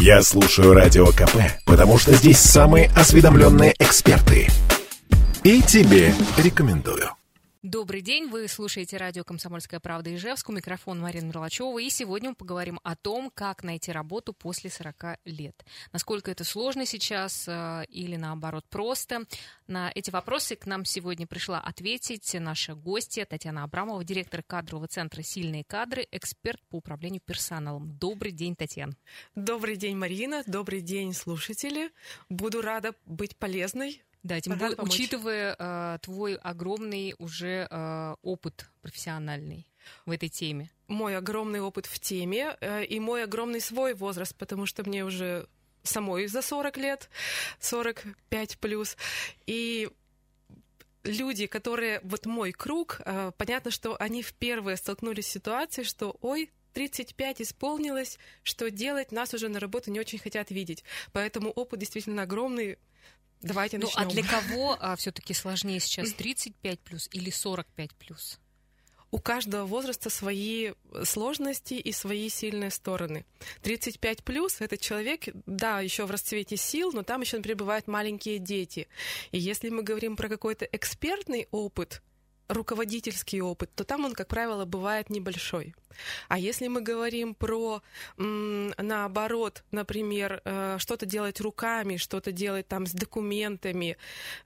Я слушаю Радио КП, потому что здесь самые осведомленные эксперты. И тебе рекомендую. Добрый день, вы слушаете радио «Комсомольская правда» Ижевск, у микрофона Марина Мерлачева, и сегодня мы поговорим о том, как найти работу после 40 лет. Насколько это сложно сейчас э, или наоборот просто. На эти вопросы к нам сегодня пришла ответить наша гостья Татьяна Абрамова, директор кадрового центра «Сильные кадры», эксперт по управлению персоналом. Добрый день, Татьяна. Добрый день, Марина, добрый день, слушатели. Буду рада быть полезной да, тем более, учитывая э, твой огромный уже э, опыт профессиональный в этой теме. Мой огромный опыт в теме э, и мой огромный свой возраст, потому что мне уже самой за 40 лет, 45 плюс. И люди, которые, вот мой круг, э, понятно, что они впервые столкнулись с ситуацией, что, ой, 35 исполнилось, что делать, нас уже на работу не очень хотят видеть. Поэтому опыт действительно огромный, Давайте ну, начнем. а для кого а, все-таки сложнее сейчас 35 плюс или 45 плюс? У каждого возраста свои сложности и свои сильные стороны. 35 плюс это человек, да, еще в расцвете сил, но там еще, например, бывают маленькие дети. И если мы говорим про какой-то экспертный опыт, руководительский опыт, то там он, как правило, бывает небольшой. А если мы говорим про, наоборот, например, э, что-то делать руками, что-то делать там с документами,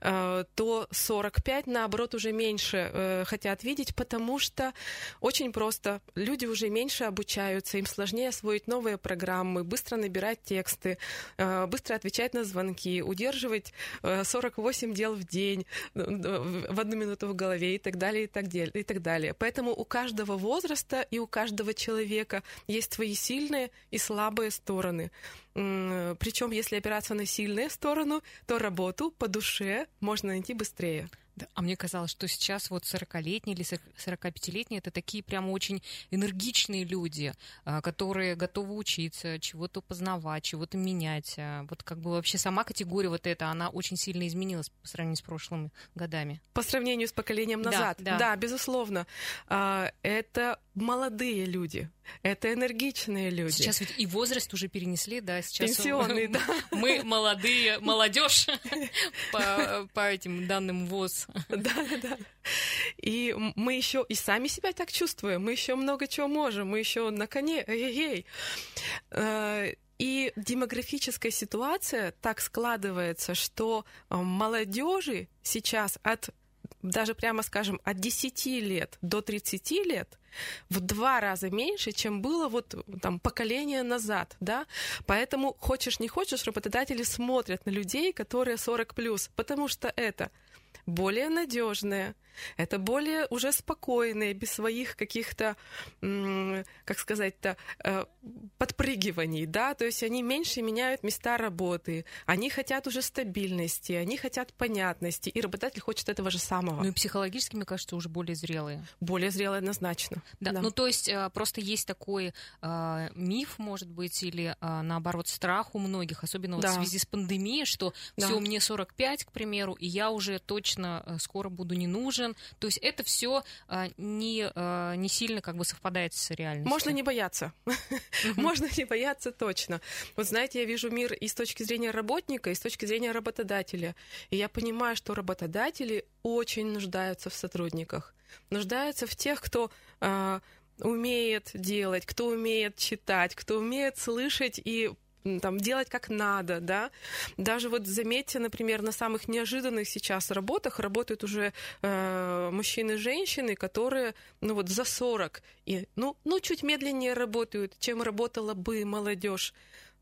э, то 45, наоборот, уже меньше э, хотят видеть, потому что очень просто. Люди уже меньше обучаются, им сложнее освоить новые программы, быстро набирать тексты, быстро отвечать на звонки, удерживать 48 дел в день в одну минуту в голове и так далее, и так далее. И так далее. Поэтому у каждого возраста и у каждого человека есть свои сильные и слабые стороны. Причем, если опираться на сильные сторону, то работу по душе можно найти быстрее. Да, а мне казалось, что сейчас вот 40-летние или 45-летние это такие прямо очень энергичные люди, а, которые готовы учиться, чего-то познавать, чего-то менять. А, вот как бы вообще сама категория вот эта, она очень сильно изменилась по сравнению с прошлыми годами. По сравнению с поколением назад. Да, да. да безусловно. А, это молодые люди, это энергичные люди. Сейчас ведь и возраст уже перенесли, да, сейчас Пенсионный, да. мы молодые, молодежь по, по этим данным ВОЗ. Да, да. И мы еще и сами себя так чувствуем, мы еще много чего можем, мы еще на коне, эй-эй. Э, и демографическая ситуация так складывается, что э, молодежи сейчас от даже прямо скажем, от 10 лет до 30 лет в два раза меньше, чем было вот там поколение назад, да. Поэтому хочешь не хочешь, работодатели смотрят на людей, которые 40 плюс, потому что это более надежные, это более уже спокойные, без своих каких-то, как сказать-то, э, подпрыгиваний, да, то есть они меньше меняют места работы, они хотят уже стабильности, они хотят понятности, и работодатель хочет этого же самого. Ну и психологически, мне кажется, уже более зрелые. Более зрелые однозначно. Да, да. ну то есть э, просто есть такой э, миф, может быть, или э, наоборот страх у многих, особенно да. вот в связи с пандемией, что да. все, мне 45, к примеру, и я уже точно э, скоро буду не нужен. То есть это все а, не, а, не сильно как бы совпадает с реальностью. Можно не бояться. Можно не бояться точно. Вот знаете, я вижу мир и с точки зрения работника, и с точки зрения работодателя. И я понимаю, что работодатели очень нуждаются в сотрудниках. Нуждаются в тех, кто а, умеет делать, кто умеет читать, кто умеет слышать и там, делать как надо, да. Даже вот заметьте, например, на самых неожиданных сейчас работах работают уже э, мужчины и женщины, которые, ну вот, за 40, и, ну, ну, чуть медленнее работают, чем работала бы молодежь.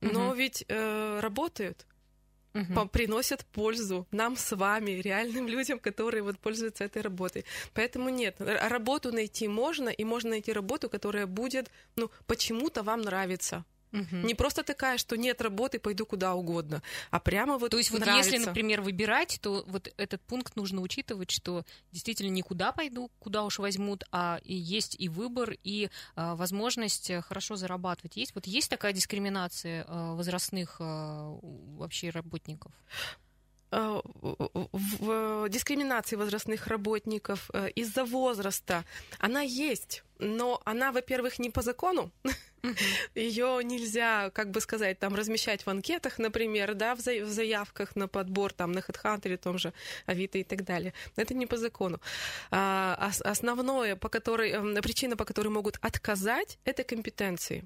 Но угу. ведь э, работают угу. приносят пользу нам с вами, реальным людям, которые вот пользуются этой работой. Поэтому нет, работу найти можно, и можно найти работу, которая будет, ну, почему-то вам нравиться. Угу. Не просто такая, что нет работы, пойду куда угодно, а прямо вот То есть нравится. вот если, например, выбирать, то вот этот пункт нужно учитывать, что действительно никуда пойду, куда уж возьмут, а и есть и выбор, и а, возможность хорошо зарабатывать. Есть вот есть такая дискриминация а, возрастных а, вообще работников? Э, в дискриминации возрастных работников э, из-за возраста, она есть, но она, во-первых, не по закону, ее нельзя, как бы сказать, там размещать в анкетах, например, да, в, за- в заявках на подбор, там, на HeadHunter, том же Авито и так далее. Это не по закону. А, основное, по которой, эм, причина, по которой могут отказать, это компетенции.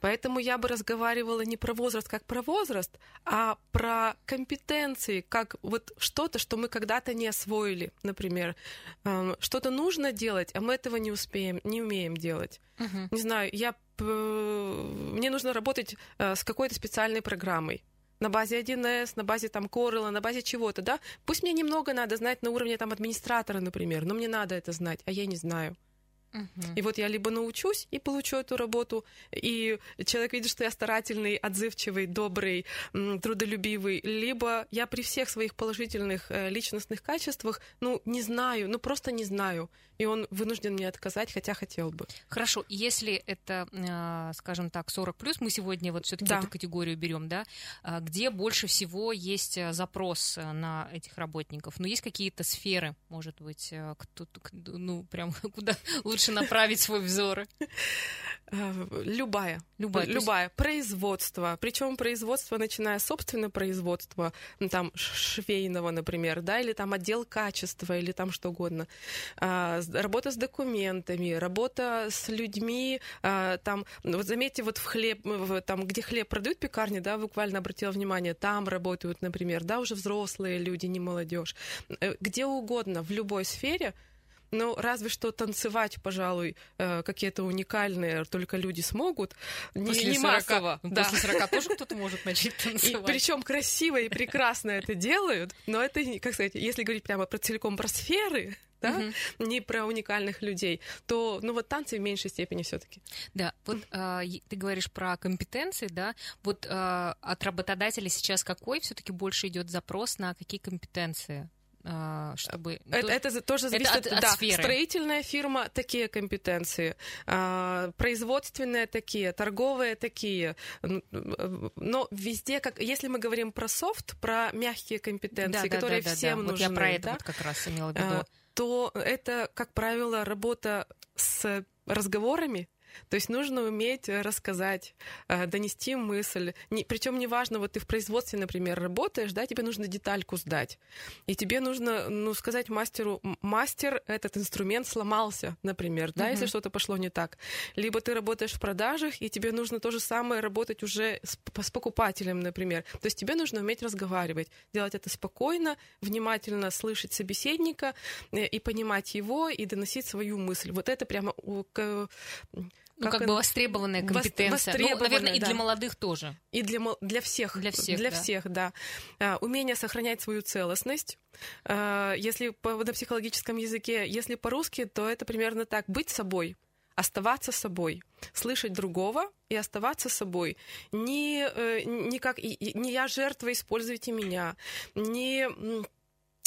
Поэтому я бы разговаривала не про возраст как про возраст, а про компетенции, как вот что-то, что мы когда-то не освоили, например. Эм, что-то нужно делать, а мы этого не успеем, не умеем делать. Uh-huh. Не знаю, я мне нужно работать э, с какой-то специальной программой на базе 1С, на базе там Corel, на базе чего-то, да? Пусть мне немного надо знать на уровне там администратора, например, но мне надо это знать, а я не знаю. Uh-huh. И вот я либо научусь и получу эту работу, и человек видит, что я старательный, отзывчивый, добрый, трудолюбивый, либо я при всех своих положительных э, личностных качествах, ну, не знаю, ну, просто не знаю и он вынужден мне отказать, хотя хотел бы. Хорошо, если это, э, скажем так, 40 плюс, мы сегодня вот все-таки да. эту категорию берем, да, а где больше всего есть э, запрос э, на этих работников? Ну, есть какие-то сферы, может быть, кто, ну, прям куда лучше направить свой взор? Любая. Любая. Любая. Есть... Производство. Причем производство, начиная с собственного производства, там, швейного, например, да, или там отдел качества, или там что угодно а, работа с документами, работа с людьми, а, там, вот заметьте, вот в хлеб, в, там, где хлеб продают пекарни, да, буквально обратила внимание, там работают, например, да, уже взрослые люди, не молодежь, э, где угодно, в любой сфере, ну, разве что танцевать, пожалуй, э, какие-то уникальные только люди смогут. После не, не 40, массово. Да. После 40 тоже кто-то может начать танцевать. Причем красиво и прекрасно это делают, но это, как сказать, если говорить прямо про целиком про сферы, да, угу. не про уникальных людей, то, ну вот танцы в меньшей степени все-таки. Да, вот э, ты говоришь про компетенции, да, вот э, от работодателя сейчас какой все-таки больше идет запрос на какие компетенции? А, чтобы... Это, тоже, это тоже зависит это от, от да, сферы. Строительная фирма — такие компетенции, а, производственные такие, торговые такие. Но везде, как если мы говорим про софт, про мягкие компетенции, да, которые да, да, всем да. нужны. Вот я про это да? вот как раз имела в виду. А, то это, как правило, работа с разговорами, то есть нужно уметь э, рассказать, э, донести мысль. Не, причем неважно, вот ты в производстве, например, работаешь, да, тебе нужно детальку сдать. И тебе нужно, ну, сказать мастеру, мастер, этот инструмент сломался, например, да, uh-huh. если что-то пошло не так. Либо ты работаешь в продажах, и тебе нужно то же самое работать уже с, с покупателем, например. То есть тебе нужно уметь разговаривать, делать это спокойно, внимательно слышать собеседника э, и понимать его, и доносить свою мысль. Вот это прямо ну, как, как бы востребованная компетенция. Востребованная, ну, наверное, и да. для молодых тоже. И для, для всех. Для всех, Для да. всех, да. А, умение сохранять свою целостность. А, если по, на психологическом языке, если по-русски, то это примерно так. Быть собой, оставаться собой, слышать другого и оставаться собой. Не, э, не как не я жертва, используйте меня. Не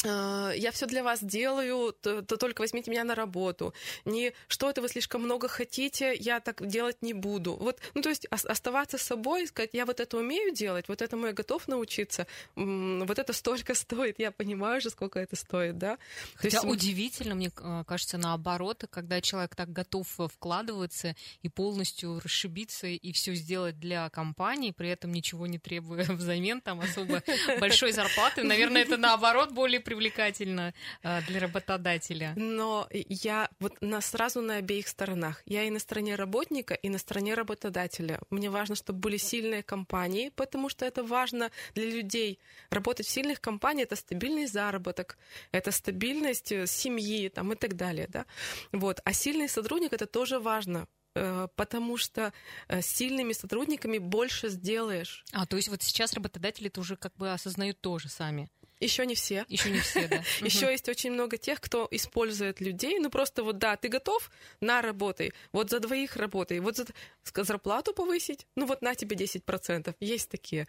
я все для вас делаю, то, то только возьмите меня на работу. Не что это вы слишком много хотите, я так делать не буду. Вот, ну то есть оставаться собой, сказать, я вот это умею делать, вот этому я готов научиться, вот это столько стоит, я понимаю же, сколько это стоит, да. Хотя есть... удивительно, мне э, кажется, наоборот, когда человек так готов э, вкладываться и полностью расшибиться и все сделать для компании, при этом ничего не требуя взамен, там особо большой зарплаты, наверное, это наоборот более привлекательно э, для работодателя. Но я вот на, сразу на обеих сторонах. Я и на стороне работника, и на стороне работодателя. Мне важно, чтобы были сильные компании, потому что это важно для людей. Работать в сильных компаниях — это стабильный заработок, это стабильность э, семьи там, и так далее. Да? Вот. А сильный сотрудник — это тоже важно, э, потому что с сильными сотрудниками больше сделаешь. А, то есть вот сейчас работодатели это уже как бы осознают тоже сами. Еще не все. Еще не все, да. Еще есть очень много тех, кто использует людей. Ну просто вот да, ты готов, на работай. Вот за двоих работай. Вот за зарплату повысить, ну вот на тебе 10%. Есть такие.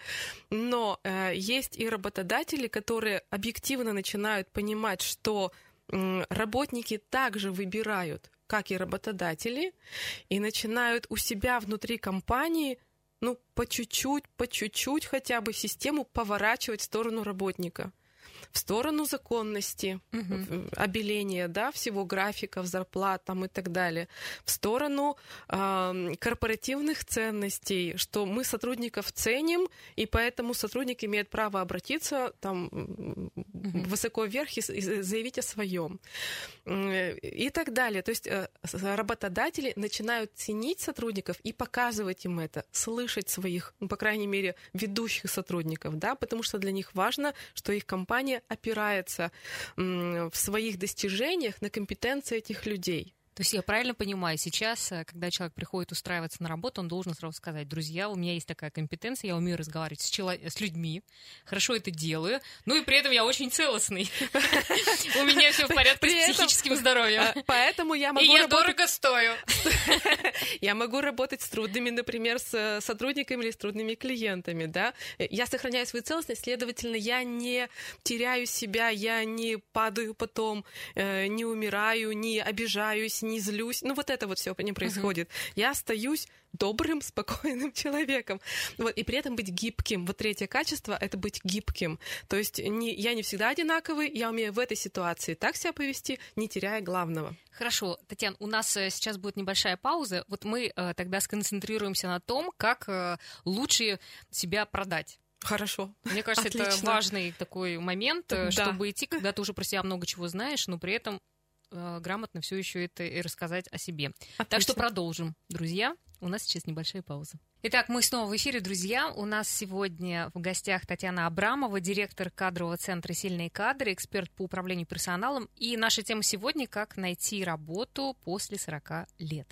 Но э, есть и работодатели, которые объективно начинают понимать, что э, работники также выбирают, как и работодатели, и начинают у себя внутри компании ну, по чуть-чуть, по чуть-чуть хотя бы систему поворачивать в сторону работника. В сторону законности, угу. обеления, да, всего графиков, зарплат там и так далее, в сторону э, корпоративных ценностей, что мы сотрудников ценим, и поэтому сотрудник имеет право обратиться там угу. высоко вверх и заявить о своем и так далее. То есть э, работодатели начинают ценить сотрудников и показывать им это, слышать своих, ну, по крайней мере, ведущих сотрудников, да, потому что для них важно, что их компания опирается в своих достижениях на компетенции этих людей. То есть я правильно понимаю, сейчас, э, когда человек приходит устраиваться на работу, он должен сразу сказать, друзья, у меня есть такая компетенция, я умею разговаривать с, чело... с людьми, хорошо это делаю, ну и при этом я очень целостный. У меня все в порядке с психическим здоровьем. А, поэтому я могу И я дорого стою. Я могу работать с трудными, например, с сотрудниками или с трудными клиентами, да. Я сохраняю свою целостность, следовательно, я не теряю себя, я не падаю потом, э, не умираю, не обижаюсь, не злюсь. Ну, вот это вот все не происходит. Uh-huh. Я остаюсь добрым, спокойным человеком. Вот, и при этом быть гибким. Вот третье качество — это быть гибким. То есть не, я не всегда одинаковый, я умею в этой ситуации так себя повести, не теряя главного. Хорошо, Татьяна, у нас э, сейчас будет небольшая пауза. Вот мы э, тогда сконцентрируемся на том, как э, лучше себя продать. Хорошо. Мне кажется, Отлично. это важный такой момент, да. чтобы идти, когда ты уже про себя много чего знаешь, но при этом э, грамотно все еще это и рассказать о себе. Отлично. Так что продолжим, друзья. У нас сейчас небольшая пауза. Итак, мы снова в эфире, друзья. У нас сегодня в гостях Татьяна Абрамова, директор кадрового центра «Сильные кадры», эксперт по управлению персоналом. И наша тема сегодня – как найти работу после 40 лет.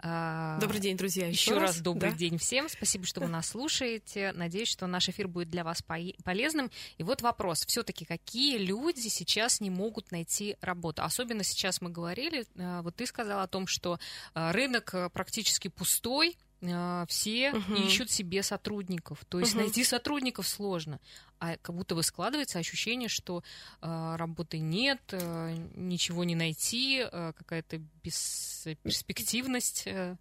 А, добрый день, друзья. Еще, еще раз, раз добрый да? день всем. Спасибо, что вы нас слушаете. Надеюсь, что наш эфир будет для вас полезным. И вот вопрос. Все-таки какие люди сейчас не могут найти работу? Особенно сейчас мы говорили, э, вот ты сказала о том, что э, рынок практически пустой, а, все угу. ищут себе сотрудников. То есть угу. найти сотрудников сложно. А как будто бы складывается ощущение, что э, работы нет, э, ничего не найти, э, какая-то бесперспективность. Э.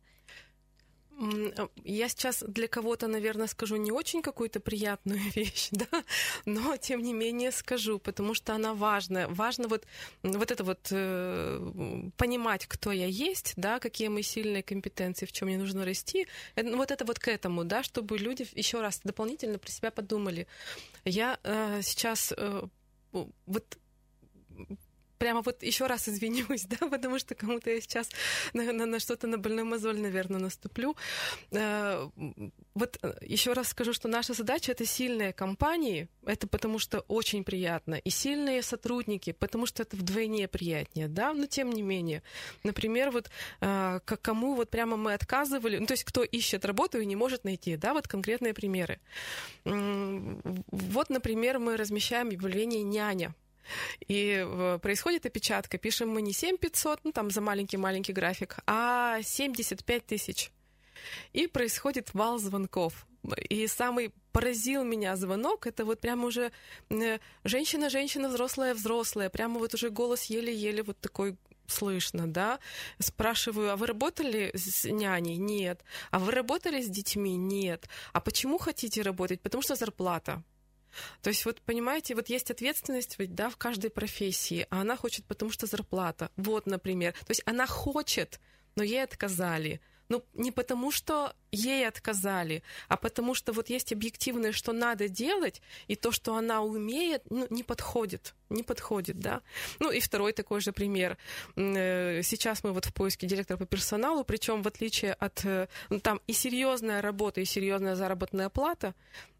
Э, я сейчас для кого-то, наверное, скажу не очень какую-то приятную вещь, да, но тем не менее скажу, потому что она важная. Важно вот, вот это вот э, понимать, кто я есть, да, какие мои сильные компетенции, в чем мне нужно расти. Это, ну, вот это вот к этому, да, чтобы люди еще раз дополнительно про себя подумали. Я э, сейчас э, вот прямо вот еще раз извинюсь, да, потому что кому-то я сейчас на, на, на что-то на больной мозоль, наверное, наступлю. Э, вот э, еще раз скажу, что наша задача это сильные компании, это потому что очень приятно, и сильные сотрудники, потому что это вдвойне приятнее, да, но тем не менее. Например, вот э, кому вот прямо мы отказывали, ну, то есть кто ищет работу и не может найти, да, вот конкретные примеры. Вот, например, мы размещаем объявление «няня», и происходит опечатка. Пишем мы не 7500, ну там за маленький-маленький график, а 75 тысяч. И происходит вал звонков. И самый поразил меня звонок, это вот прямо уже женщина-женщина, взрослая-взрослая, прямо вот уже голос еле-еле вот такой слышно, да. Спрашиваю, а вы работали с няней? Нет. А вы работали с детьми? Нет. А почему хотите работать? Потому что зарплата. То есть вот понимаете, вот есть ответственность да, в каждой профессии, а она хочет, потому что зарплата. Вот, например. То есть она хочет, но ей отказали. Ну, не потому, что ей отказали, а потому что вот есть объективное, что надо делать, и то, что она умеет, ну, не подходит. Не подходит, да. Ну и второй такой же пример. Э, сейчас мы вот в поиске директора по персоналу, причем в отличие от... Э, ну, там и серьезная работа, и серьезная заработная плата,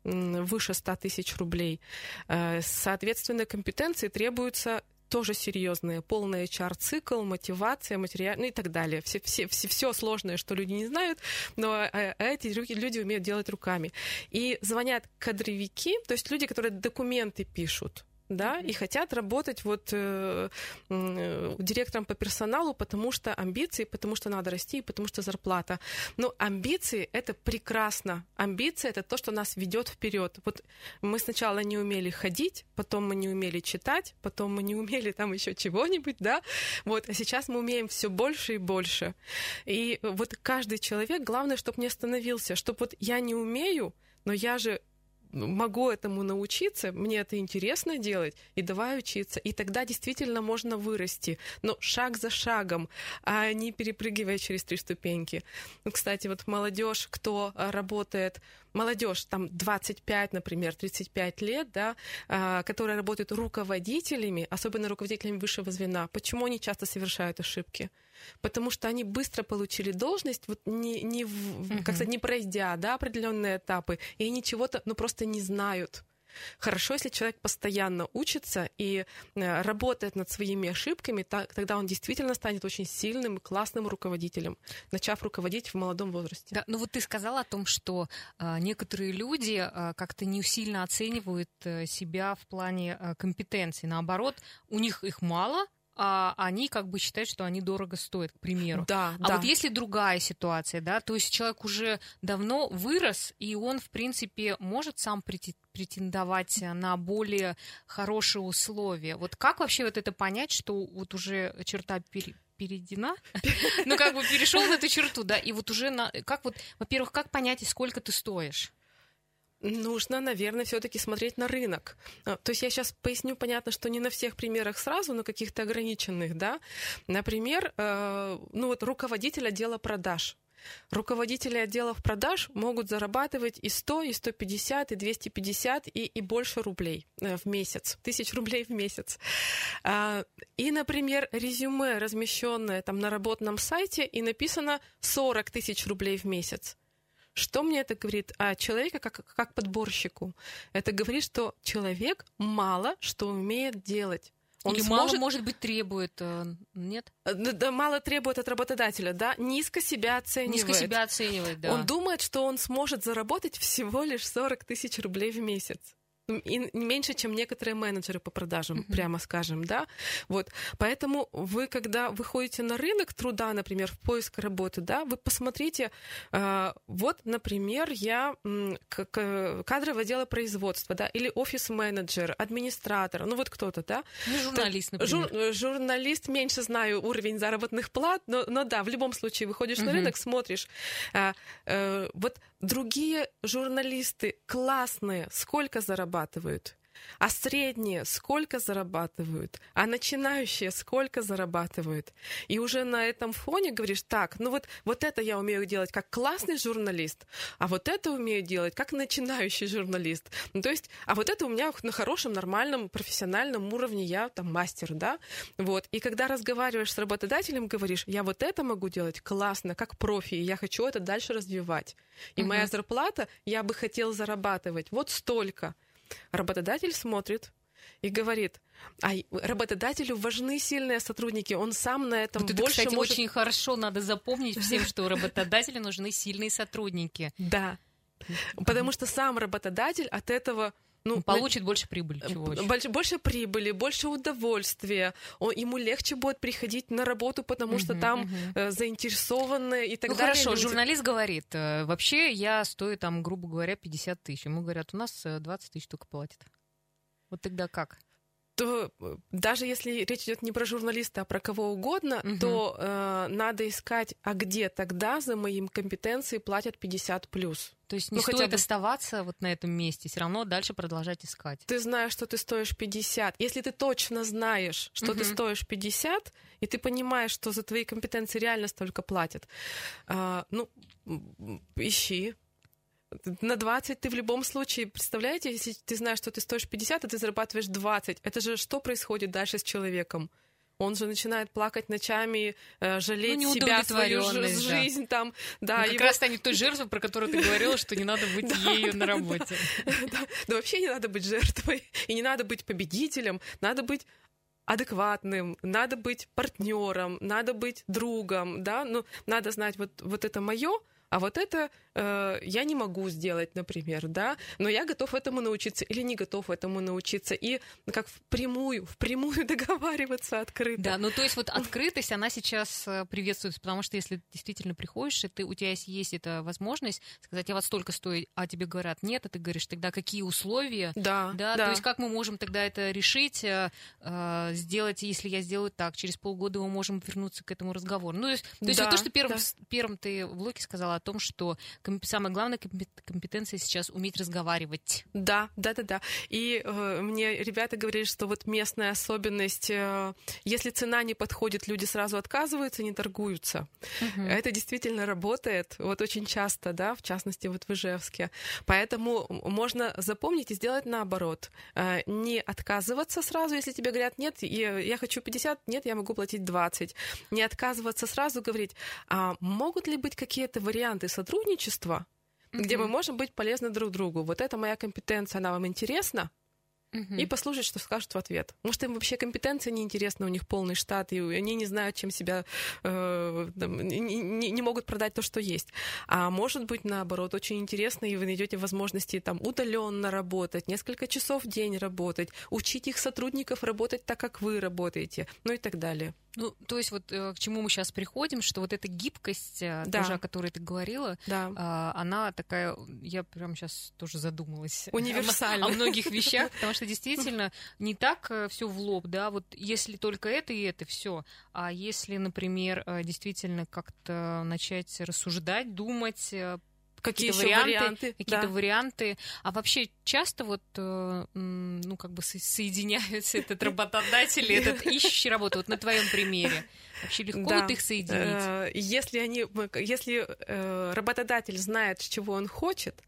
выше 100 тысяч рублей. Э, соответственно, компетенции требуются тоже серьезные. Полный HR-цикл, мотивация, материал, ну и так далее. Все, все, все, все сложное, что люди не знают, но э, эти люди умеют делать руками. И звонят кадровики, то есть люди, которые документы пишут да, и хотят работать вот э, э, директором по персоналу, потому что амбиции, потому что надо расти, потому что зарплата. Но амбиции это прекрасно. Амбиции это то, что нас ведет вперед. Вот мы сначала не умели ходить, потом мы не умели читать, потом мы не умели там еще чего-нибудь, да, вот, а сейчас мы умеем все больше и больше. И вот каждый человек, главное, чтобы не остановился, чтобы вот я не умею, но я же могу этому научиться, мне это интересно делать, и давай учиться. И тогда действительно можно вырасти, но шаг за шагом, а не перепрыгивая через три ступеньки. Ну, кстати, вот молодежь, кто а, работает, молодежь там 25, например, 35 лет, да, а, которые работают руководителями, особенно руководителями высшего звена, почему они часто совершают ошибки? потому что они быстро получили должность, вот не, не как сказать, не пройдя да, определенные этапы, и они чего-то ну, просто не знают. Хорошо, если человек постоянно учится и э, работает над своими ошибками, тогда он действительно станет очень сильным и классным руководителем, начав руководить в молодом возрасте. Да, ну вот ты сказала о том, что э, некоторые люди э, как-то не сильно оценивают э, себя в плане э, компетенций. Наоборот, у них их мало, а они как бы считают, что они дорого стоят, к примеру. Да, а да. вот если другая ситуация, да, то есть человек уже давно вырос, и он, в принципе, может сам претендовать на более хорошие условия. Вот как вообще вот это понять, что вот уже черта пере перейдена, ну как бы перешел на эту черту, да, и вот уже на, как вот, во-первых, как понять, сколько ты стоишь? Нужно, наверное, все-таки смотреть на рынок. А, то есть я сейчас поясню, понятно, что не на всех примерах сразу, но каких-то ограниченных, да. Например, э, ну вот руководитель отдела продаж. Руководители отделов продаж могут зарабатывать и 100, и 150, и 250, и, и больше рублей э, в месяц, тысяч рублей в месяц. А, и, например, резюме, размещенное там на работном сайте, и написано 40 тысяч рублей в месяц. Что мне это говорит о человеке как, как подборщику? Это говорит, что человек мало что умеет делать. Он Или сможет... мало, может быть, требует, э, нет? Э, да, да, мало требует от работодателя, да, низко себя оценивает. Низко себя оценивает, да. Он думает, что он сможет заработать всего лишь 40 тысяч рублей в месяц и меньше, чем некоторые менеджеры по продажам, mm-hmm. прямо скажем, да. Вот, поэтому вы, когда выходите на рынок труда, например, в поиск работы, да, вы посмотрите, э, вот, например, я кадровое дело производства, да, или офис-менеджер, администратор, ну вот кто-то, да. Ну, журналист, например. Жур, журналист, меньше знаю уровень заработных плат, но, но да, в любом случае выходишь mm-hmm. на рынок, смотришь, э, э, вот другие журналисты классные, сколько зарабатывают? А средние сколько зарабатывают? А начинающие сколько зарабатывают? И уже на этом фоне говоришь, так, ну вот, вот это я умею делать как классный журналист, а вот это умею делать как начинающий журналист. Ну, то есть, а вот это у меня на хорошем, нормальном, профессиональном уровне, я там мастер, да? Вот. И когда разговариваешь с работодателем, говоришь, я вот это могу делать классно, как профи, и я хочу это дальше развивать. И угу. моя зарплата, я бы хотел зарабатывать вот столько. Работодатель смотрит и говорит, а работодателю важны сильные сотрудники, он сам на этом вот это, больше кстати, может... очень хорошо, надо запомнить всем, что работодателю нужны сильные сотрудники. Да, потому что сам работодатель от этого ну, получит на... больше прибыли. Чего больше, больше прибыли, больше удовольствия. Он, ему легче будет приходить на работу, потому uh-huh, что там uh-huh. э, заинтересованные и так ну, далее. Хорошо, люди. журналист говорит, э, вообще я стою там, грубо говоря, 50 тысяч. Ему говорят, у нас 20 э, тысяч только платят. Вот тогда как? То э, даже если речь идет не про журналиста, а про кого угодно, угу. то э, надо искать, а где тогда за моим компетенции платят 50 плюс. То есть не ну, стоит хотя бы... оставаться вот на этом месте, все равно дальше продолжать искать. Ты знаешь, что ты стоишь 50. Если ты точно знаешь, что угу. ты стоишь 50, и ты понимаешь, что за твои компетенции реально столько платят, э, ну, ищи, на 20 ты в любом случае, представляете, если ты знаешь, что ты стоишь 50, а ты зарабатываешь 20, это же что происходит дальше с человеком? Он же начинает плакать ночами, э, жалеть ну, себя, свою жизнь да. там. Да, ну, как его... раз станет той жертвой, про которую ты говорила, что не надо быть ею на работе. Да вообще не надо быть жертвой, и не надо быть победителем, надо быть адекватным, надо быть партнером, надо быть другом, да, ну, надо знать, вот, вот это мое, а вот это э, я не могу сделать, например, да, но я готов этому научиться или не готов этому научиться. И как впрямую, впрямую договариваться открыто. Да, ну то есть вот открытость, она сейчас э, приветствуется, потому что если действительно приходишь, и ты, у тебя есть эта возможность сказать, я вот столько стою, а тебе говорят нет, а ты говоришь, тогда какие условия? Да, да. да. То есть как мы можем тогда это решить, э, э сделать, если я сделаю так, через полгода мы можем вернуться к этому разговору. Ну, то есть, то, есть да, вот то что первым, да. первым ты в блоке сказала, о том, что самая главная компетенция сейчас уметь разговаривать. Да, да, да, да. И э, мне ребята говорили, что вот местная особенность, э, если цена не подходит, люди сразу отказываются, не торгуются. Угу. Это действительно работает, вот очень часто, да, в частности вот в Ижевске. Поэтому можно запомнить и сделать наоборот. Э, не отказываться сразу, если тебе говорят, нет, я хочу 50, нет, я могу платить 20. Не отказываться сразу, говорить, а могут ли быть какие-то варианты сотрудничества, mm-hmm. где мы можем быть полезны друг другу. Вот это моя компетенция, она вам интересна? И послушать, что скажут в ответ. Может, им вообще компетенция неинтересна, у них полный штат, и они не знают, чем себя, э, не, не, не могут продать то, что есть. А может быть, наоборот, очень интересно, и вы найдете возможности там удаленно работать, несколько часов в день работать, учить их сотрудников работать так, как вы работаете, ну и так далее. Ну, то есть вот э, к чему мы сейчас приходим, что вот эта гибкость, э, да. тоже, о которой ты говорила, да. э, она такая, я прям сейчас тоже задумалась. Универсальная. О, о многих вещах, потому что действительно не так э, все в лоб, да, вот если только это и это, все. А если, например, э, действительно как-то начать рассуждать, думать, какие варианты, варианты какие-то да. варианты. А вообще часто вот, э, ну, как бы соединяются этот работодатель и этот ищущий работу. Вот на твоем примере. Вообще легко да. вот их соединить? Э, если, они, если э, работодатель знает, чего он хочет,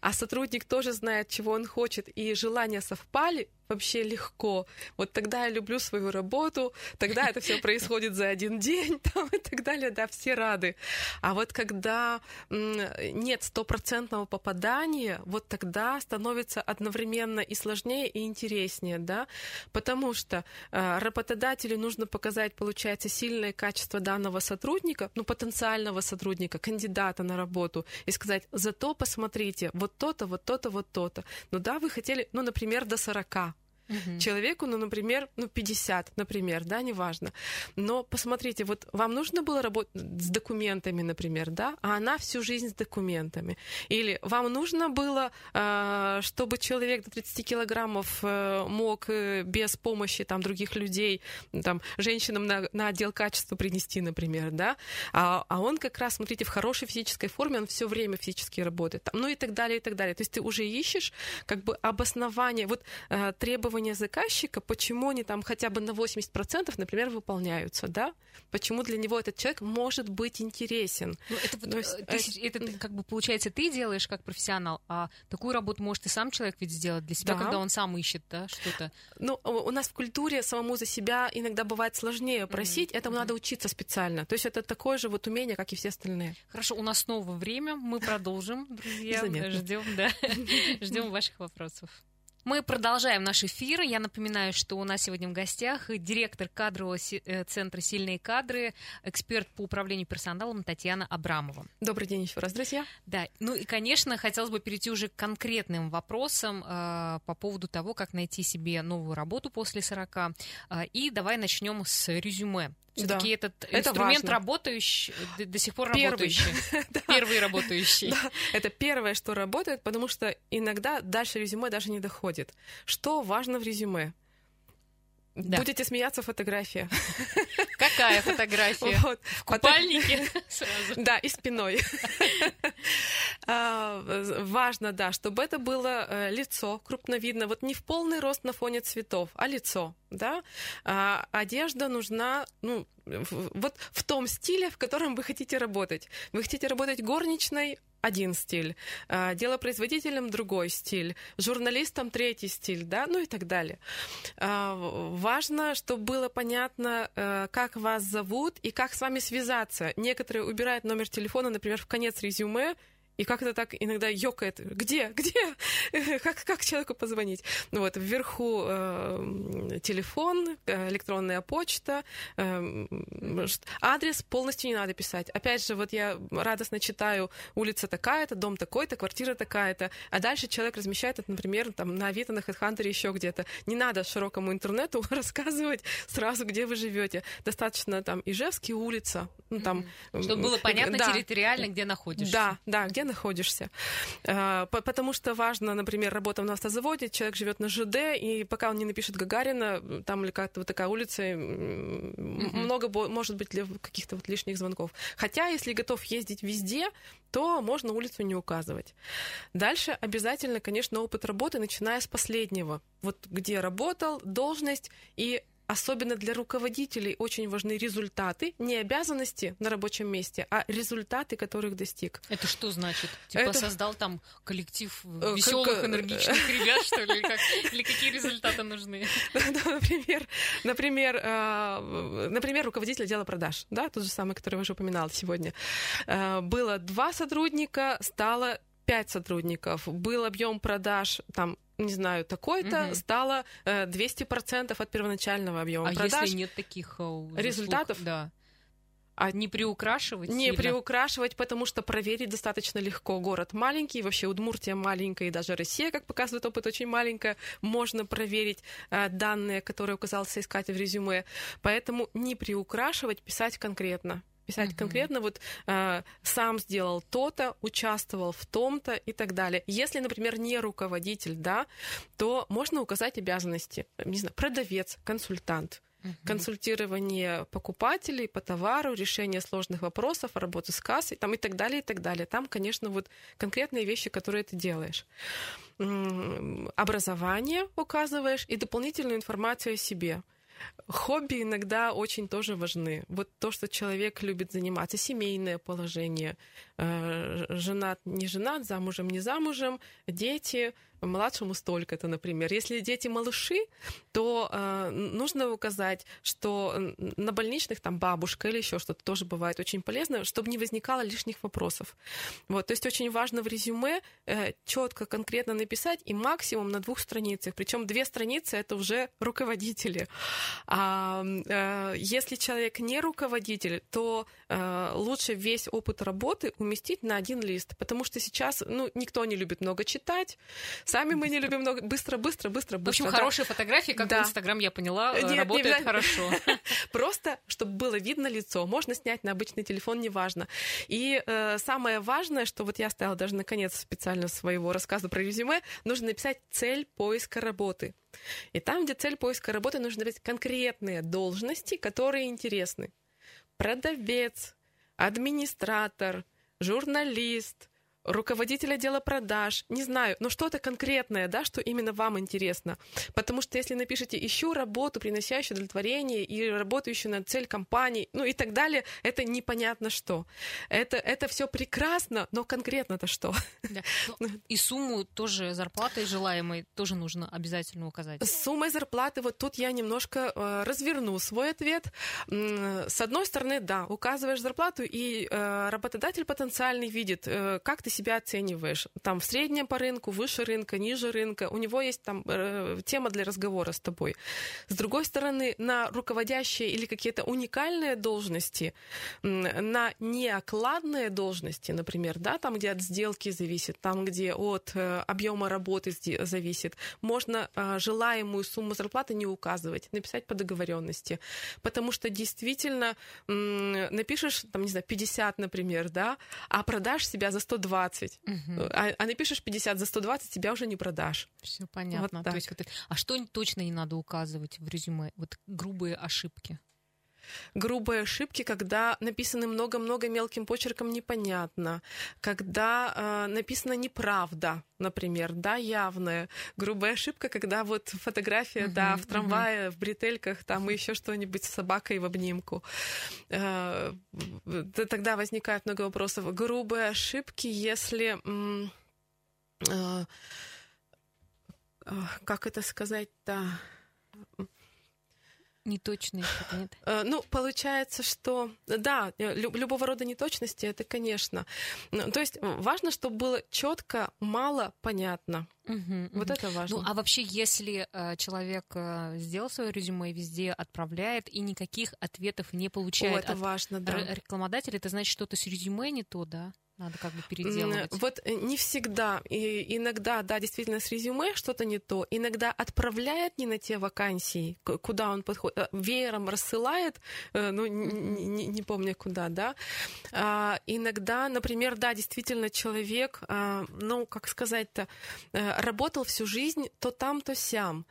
а сотрудник тоже знает, чего он хочет, и желания совпали, вообще легко. Вот тогда я люблю свою работу, тогда это все происходит за один день там, и так далее, да, все рады. А вот когда нет стопроцентного попадания, вот тогда становится одновременно и сложнее, и интереснее, да, потому что э, работодателю нужно показать, получается, сильное качество данного сотрудника, ну, потенциального сотрудника, кандидата на работу, и сказать, зато посмотрите, вот то-то, вот то-то, вот то-то. Ну да, вы хотели, ну, например, до 40, угу. человеку, ну, например, ну, 50, например, да, неважно. Но посмотрите, вот вам нужно было работать с документами, например, да, а она всю жизнь с документами. Или вам нужно было, а, чтобы человек до 30 килограммов э, мог э, без помощи там других людей, там, женщинам на, на отдел качества принести, например, да, а, а он как раз, смотрите, в хорошей физической форме, он все время физически работает, там, ну и так далее, и так далее. То есть ты уже ищешь как бы обоснование, вот э, требования требования заказчика, почему они там хотя бы на 80%, например, выполняются, да? Почему для него этот человек может быть интересен? Ну, это, вот, есть, э, ты, это как бы получается ты делаешь как профессионал, а такую работу может и сам человек ведь сделать для себя, да. когда он сам ищет, да, что-то. Ну, у нас в культуре самому за себя иногда бывает сложнее просить, mm-hmm. этому mm-hmm. надо учиться специально. То есть это такое же вот умение, как и все остальные. Хорошо, у нас снова время, мы продолжим, друзья, ждем, да, ждем ваших вопросов. Мы продолжаем наш эфир. Я напоминаю, что у нас сегодня в гостях директор кадрового э, центра «Сильные кадры», эксперт по управлению персоналом Татьяна Абрамова. Добрый день еще раз, друзья. Да, ну и, конечно, хотелось бы перейти уже к конкретным вопросам э, по поводу того, как найти себе новую работу после 40. Э, и давай начнем с резюме. Все-таки да. этот это инструмент важно. работающий, до, до сих пор Первый. работающий. Первый работающий. Это первое, что работает, потому что иногда дальше резюме даже не доходит. Что важно в резюме? Да. Будете смеяться, фотография. Какая фотография? Вот. В купальнике сразу. Да, и спиной. А, важно, да, чтобы это было э, лицо крупно видно, вот не в полный рост на фоне цветов, а лицо, да. А, одежда нужна, ну, вот в том стиле, в котором вы хотите работать. Вы хотите работать горничной, один стиль, а, делопроизводителем другой стиль, журналистом третий стиль, да, ну и так далее. А, важно, чтобы было понятно, э, как вас зовут и как с вами связаться. Некоторые убирают номер телефона, например, в конец резюме, и как это так иногда ёкает. Где? Где? Как, как человеку позвонить? Вот, вверху э, телефон, электронная почта, э, адрес полностью не надо писать. Опять же, вот я радостно читаю улица такая-то, дом такой-то, квартира такая-то, а дальше человек размещает это, например, там, на Авито, на HeadHunter, еще где-то. Не надо широкому интернету рассказывать сразу, где вы живете. Достаточно там Ижевский улица, ну, там... Чтобы было понятно да, территориально, где находишься. Да, да, где находишься. Э, потому что важно, например, работа на автозаводе, человек живет на ЖД, и пока он не напишет Гагарина, там или как-то вот такая улица, mm-hmm. много может быть каких-то вот лишних звонков. Хотя, если готов ездить везде, то можно улицу не указывать. Дальше обязательно, конечно, опыт работы, начиная с последнего. Вот где работал, должность и особенно для руководителей очень важны результаты, не обязанности на рабочем месте, а результаты, которых достиг. Это что значит? Типа Это... создал там коллектив э, веселых, энергичных ребят, что ли? Или какие результаты нужны? Например, например, э, например, руководитель отдела продаж, да, тот же самый, который я уже упоминала сегодня. Э, было два сотрудника, стало пять сотрудников, был объем продаж там не знаю, такой-то угу. стало 200% от первоначального объема а продаж. если нет таких заслуг, результатов? Да. А не приукрашивать? Не сильно? приукрашивать, потому что проверить достаточно легко. Город маленький, вообще Удмуртия маленькая, и даже Россия, как показывает опыт, очень маленькая. Можно проверить э, данные, которые указал соискатель в резюме. Поэтому не приукрашивать, писать конкретно писать uh-huh. конкретно, вот э, сам сделал то-то, участвовал в том-то и так далее. Если, например, не руководитель, да, то можно указать обязанности, не знаю, продавец, консультант. Uh-huh. Консультирование покупателей по товару, решение сложных вопросов, работа с кассой там, и так далее, и так далее. Там, конечно, вот конкретные вещи, которые ты делаешь. Образование указываешь и дополнительную информацию о себе. Хобби иногда очень тоже важны. Вот то, что человек любит заниматься, семейное положение, э, женат, не женат, замужем, не замужем, дети, младшему столько-то, например. Если дети малыши, то э, нужно указать, что на больничных там бабушка или еще что-то тоже бывает очень полезно, чтобы не возникало лишних вопросов. Вот, то есть очень важно в резюме э, четко, конкретно написать и максимум на двух страницах. Причем две страницы это уже руководители. А э, если человек не руководитель, то лучше весь опыт работы уместить на один лист, потому что сейчас ну, никто не любит много читать, Сами мы не любим много. Быстро, быстро, быстро, быстро. В общем, да. хорошие фотографии, как да. в Инстаграм, я поняла, Нет, работают не хорошо. Просто, чтобы было видно лицо. Можно снять на обычный телефон, неважно. И э, самое важное, что вот я ставила даже наконец специально своего рассказа про резюме, нужно написать цель поиска работы. И там, где цель поиска работы, нужно написать конкретные должности, которые интересны. Продавец, администратор, журналист, руководитель отдела продаж, не знаю, но что-то конкретное, да, что именно вам интересно. Потому что если напишите «ищу работу, приносящую удовлетворение и работающую на цель компании», ну и так далее, это непонятно что. Это, это все прекрасно, но конкретно-то что? Да. Ну, и сумму тоже зарплаты желаемой тоже нужно обязательно указать. С суммой зарплаты, вот тут я немножко э, разверну свой ответ. С одной стороны, да, указываешь зарплату, и э, работодатель потенциальный видит, э, как ты себя оцениваешь. Там в среднем по рынку, выше рынка, ниже рынка. У него есть там э, тема для разговора с тобой. С другой стороны, на руководящие или какие-то уникальные должности, на неокладные должности, например, да, там, где от сделки зависит, там, где от э, объема работы зависит, можно э, желаемую сумму зарплаты не указывать, написать по договоренности. Потому что действительно э, напишешь, там, не знаю, 50, например, да, а продашь себя за 120 120. Угу. А, а напишешь 50 за 120, тебя уже не продашь. Все понятно. Вот То есть, вот, а что точно не надо указывать в резюме? Вот грубые ошибки грубые ошибки, когда написано много-много мелким почерком непонятно, когда э, написана неправда, например, да, явная. Грубая ошибка, когда вот фотография, uh-huh, да, в трамвае, uh-huh. в бретельках, там и еще что-нибудь с собакой в обнимку. Э, тогда возникает много вопросов. Грубые ошибки, если... Э, как это сказать-то? Неточные нет? Э, ну, получается, что да, э, любого рода неточности это, конечно. То есть важно, чтобы было четко, мало, понятно. Угу, вот угу. это важно. Ну, а вообще, если э, человек э, сделал свое резюме и везде отправляет и никаких ответов не получает О, это от важно, да. рекламодателя, это значит, что-то с резюме не то, да? Надо как бы переделывать. Вот э, не всегда. И иногда, да, действительно, с резюме что-то не то. Иногда отправляет не на те вакансии, куда он подходит, э, веером рассылает, э, ну, не, не, не помню куда, да. А, иногда, например, да, действительно, человек, а, ну, как сказать-то, работал всю жизнь то там, то сям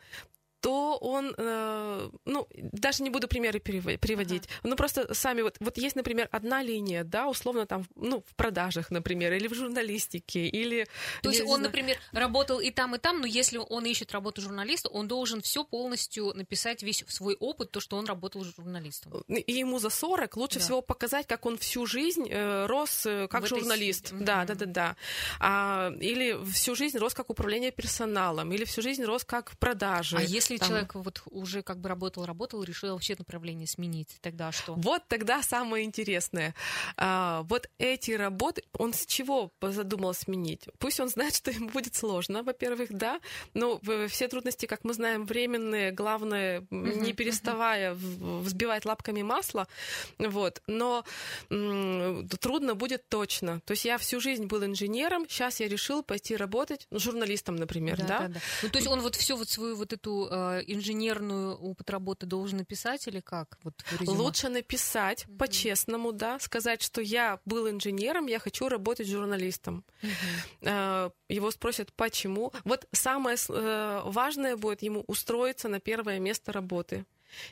то он, э, ну, даже не буду примеры приводить, ага. ну, просто сами вот, вот есть, например, одна линия, да, условно там, ну, в продажах, например, или в журналистике, или... То есть он, знаю... например, работал и там, и там, но если он ищет работу журналиста, он должен все полностью написать весь свой опыт, то, что он работал журналистом. И ему за 40 лучше да. всего показать, как он всю жизнь э, рос э, как в журналист. Этой... Да, да, да, да. А, или всю жизнь рос как управление персоналом, или всю жизнь рос как продажи. А если если там... человек вот уже как бы работал, работал, решил вообще направление сменить, тогда что? Вот тогда самое интересное. А, вот эти работы, он с чего задумал сменить? Пусть он знает, что ему будет сложно, во-первых, да, но все трудности, как мы знаем, временные, главное, не переставая взбивать лапками масло, вот, но трудно будет точно. То есть я всю жизнь был инженером, сейчас я решил пойти работать, ну, журналистом, например, да? да? да, да. Ну, то есть он вот всю вот свою вот эту инженерную опыт работы должен написать или как? Вот Лучше написать mm-hmm. по-честному, да, сказать, что я был инженером, я хочу работать журналистом. Mm-hmm. Его спросят, почему. Вот самое э, важное будет ему устроиться на первое место работы.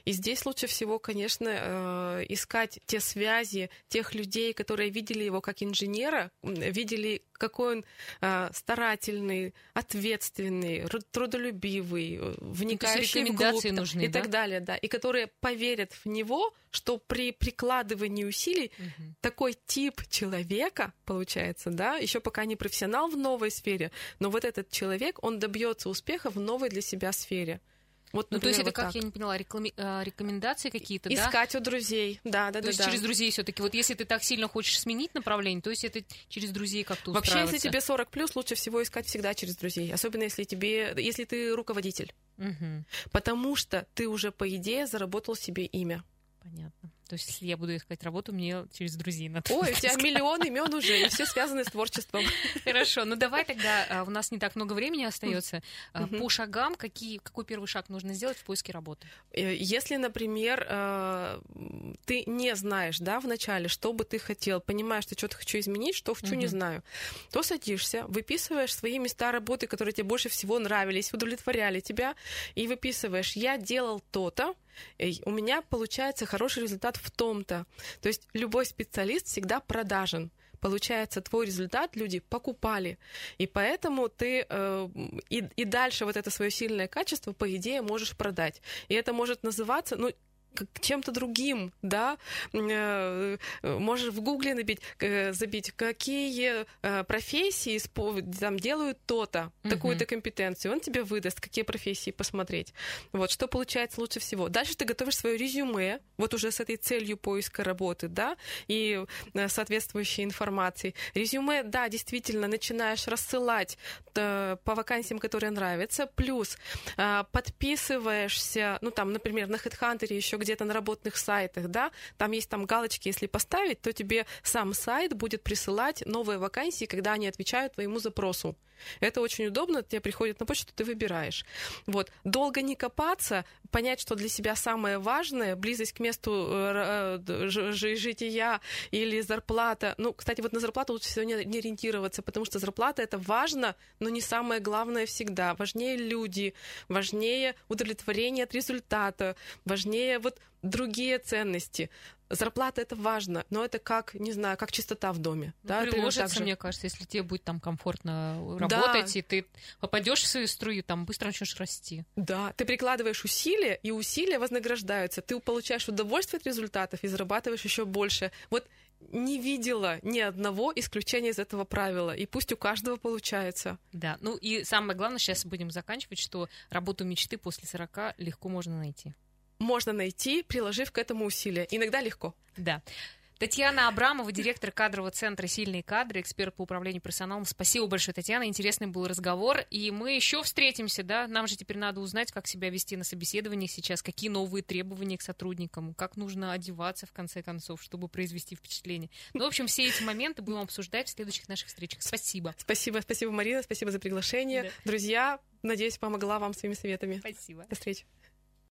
И здесь лучше всего, конечно, э, искать те связи тех людей, которые видели его как инженера, видели, какой он э, старательный, ответственный, трудолюбивый, э, вникающий вглубь нужны, и да? так далее, да, и которые поверят в него, что при прикладывании усилий угу. такой тип человека получается, да, еще пока не профессионал в новой сфере, но вот этот человек, он добьется успеха в новой для себя сфере. Вот, например, ну, то есть это, вот как так. я не поняла, реклами... Э, рекомендации какие-то, да? Искать у друзей, да, да, то да. есть да. через друзей все таки Вот если ты так сильно хочешь сменить направление, то есть это через друзей как-то Вообще, если тебе 40 плюс, лучше всего искать всегда через друзей. Особенно если тебе, если ты руководитель. Угу. Потому что ты уже, по идее, заработал себе имя. Понятно. То есть, если я буду искать работу, мне через друзей надо. Ой, у тебя миллион имен уже, и все связаны с творчеством. Хорошо, ну давай тогда, а, у нас не так много времени остается. А, по шагам, какие, какой первый шаг нужно сделать в поиске работы? Э, если, например, э, ты не знаешь, да, вначале, что бы ты хотел, понимаешь, что что-то хочу изменить, что хочу, не знаю, то садишься, выписываешь свои места работы, которые тебе больше всего нравились, удовлетворяли тебя, и выписываешь, я делал то-то, у меня получается хороший результат в том-то. То есть любой специалист всегда продажен получается, твой результат люди покупали. И поэтому ты э, и, и дальше вот это свое сильное качество, по идее, можешь продать. И это может называться, ну, чем-то другим, да, э, можешь в гугле набить, забить, какие э, профессии там делают то-то, угу. такую-то компетенцию, он тебе выдаст, какие профессии посмотреть. Вот, что получается лучше всего. Дальше ты готовишь свое резюме, вот уже с этой целью поиска работы, да, и э, соответствующей информации. Резюме, да, действительно, начинаешь рассылать по вакансиям, которые нравятся, плюс подписываешься, ну, там, например, на HeadHunter еще где-то на работных сайтах, да, там есть там галочки, если поставить, то тебе сам сайт будет присылать новые вакансии, когда они отвечают твоему запросу. Это очень удобно, тебе приходит на почту, ты выбираешь. Вот. Долго не копаться, понять, что для себя самое важное, близость к месту э, э, жития или зарплата. Ну, кстати, вот на зарплату лучше всего не, ориентироваться, потому что зарплата это важно, но не самое главное всегда. Важнее люди, важнее удовлетворение от результата, важнее вот другие ценности. Зарплата это важно, но это как, не знаю, как чистота в доме. Ну, да, приложится, мне кажется, если тебе будет там комфортно работать, да. и ты попадешь в свою струю, там быстро начнешь расти. Да, ты прикладываешь усилия, и усилия вознаграждаются. Ты получаешь удовольствие от результатов и зарабатываешь еще больше. Вот не видела ни одного исключения из этого правила, и пусть у каждого получается. Да, ну и самое главное, сейчас будем заканчивать, что работу мечты после 40 легко можно найти можно найти, приложив к этому усилия. Иногда легко. Да. Татьяна Абрамова, директор кадрового центра «Сильные кадры», эксперт по управлению персоналом. Спасибо большое, Татьяна. Интересный был разговор. И мы еще встретимся, да? Нам же теперь надо узнать, как себя вести на собеседовании сейчас, какие новые требования к сотрудникам, как нужно одеваться, в конце концов, чтобы произвести впечатление. Ну, в общем, все эти моменты будем обсуждать в следующих наших встречах. Спасибо. Спасибо, спасибо, Марина, спасибо за приглашение. Да. Друзья, надеюсь, помогла вам своими советами. Спасибо. До встречи.